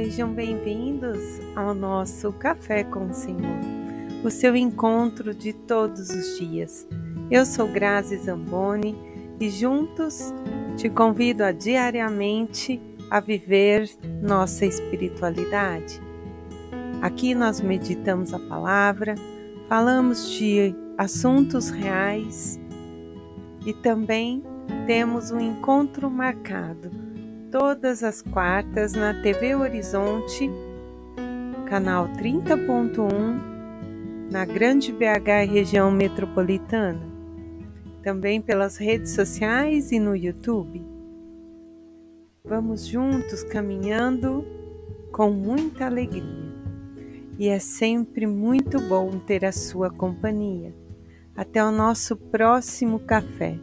Sejam bem-vindos ao nosso Café com o Senhor, o seu encontro de todos os dias. Eu sou Grazi Zamboni e juntos te convido a diariamente a viver nossa espiritualidade. Aqui nós meditamos a palavra, falamos de assuntos reais e também temos um encontro marcado todas as quartas na TV Horizonte, canal 30.1, na Grande BH e região metropolitana, também pelas redes sociais e no YouTube. Vamos juntos caminhando com muita alegria. E é sempre muito bom ter a sua companhia. Até o nosso próximo café.